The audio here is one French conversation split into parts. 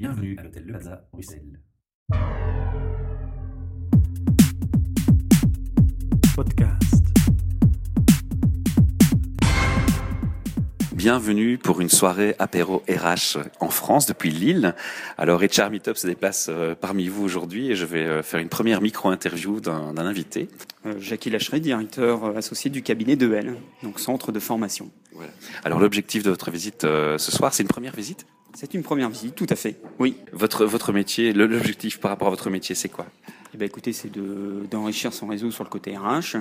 Bienvenue à l'hôtel Le Plaza, Bruxelles. Podcast. Bienvenue pour une soirée apéro RH en France depuis Lille. Alors HR Meetup se déplace euh, parmi vous aujourd'hui et je vais euh, faire une première micro-interview d'un d'un invité. Euh, Jackie Lachery, directeur euh, associé du cabinet de L, donc centre de formation. Alors l'objectif de votre visite euh, ce soir, c'est une première visite? C'est une première visite, tout à fait. Oui. Votre votre métier, l'objectif par rapport à votre métier, c'est quoi? Eh ben, écoutez, c'est de- d'enrichir son réseau sur le côté RH,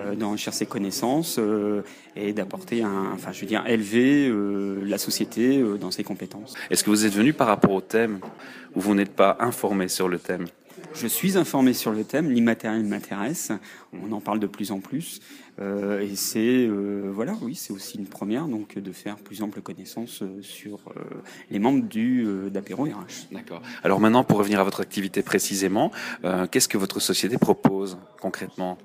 euh, d'enrichir ses connaissances euh, et d'apporter un, enfin, je veux dire, élever euh, la société dans ses compétences. Est-ce que vous êtes venu par rapport au thème ou vous n'êtes pas informé sur le thème? Je suis informé sur le thème, l'immatériel m'intéresse, on en parle de plus en plus, euh, et c'est, euh, voilà, oui, c'est aussi une première, donc de faire plus ample connaissance euh, sur euh, les membres du euh, d'apéro RH. D'accord. Alors maintenant, pour revenir à votre activité précisément, qu'est-ce que votre société propose concrètement?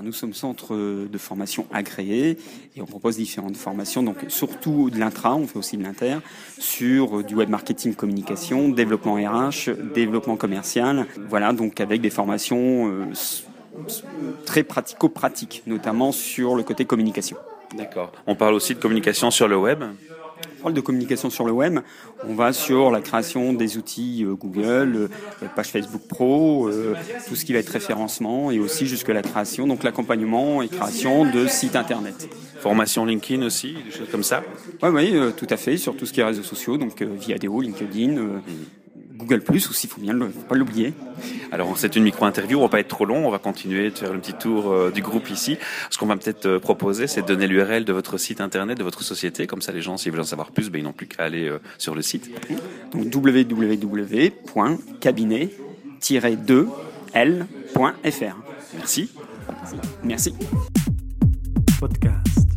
Nous sommes centre de formation agréé et on propose différentes formations, donc surtout de l'intra, on fait aussi de l'inter, sur euh, du web marketing communication, développement RH, développement commercial, voilà, donc avec des formations euh, très pratico-pratiques, notamment sur le côté communication. D'accord. On parle aussi de communication sur le web. On parle de communication sur le web, on va sur la création des outils euh, Google, euh, page Facebook Pro, euh, tout ce qui va être référencement et aussi jusque la création, donc l'accompagnement et création de sites internet. Formation LinkedIn aussi, des choses comme ça. Oui, oui, tout à fait, sur tout ce qui est réseaux sociaux, donc Viadeo, LinkedIn, euh, Google aussi, il faut bien le, faut pas l'oublier. Alors c'est une micro-interview, on va pas être trop long, on va continuer de faire le petit tour euh, du groupe ici. Ce qu'on va peut-être euh, proposer, c'est de donner l'URL de votre site internet, de votre société, comme ça les gens, s'ils veulent en savoir plus, ben, ils n'ont plus qu'à aller euh, sur le site. Donc www.cabinet-2l.fr. Merci. Merci. Podcast.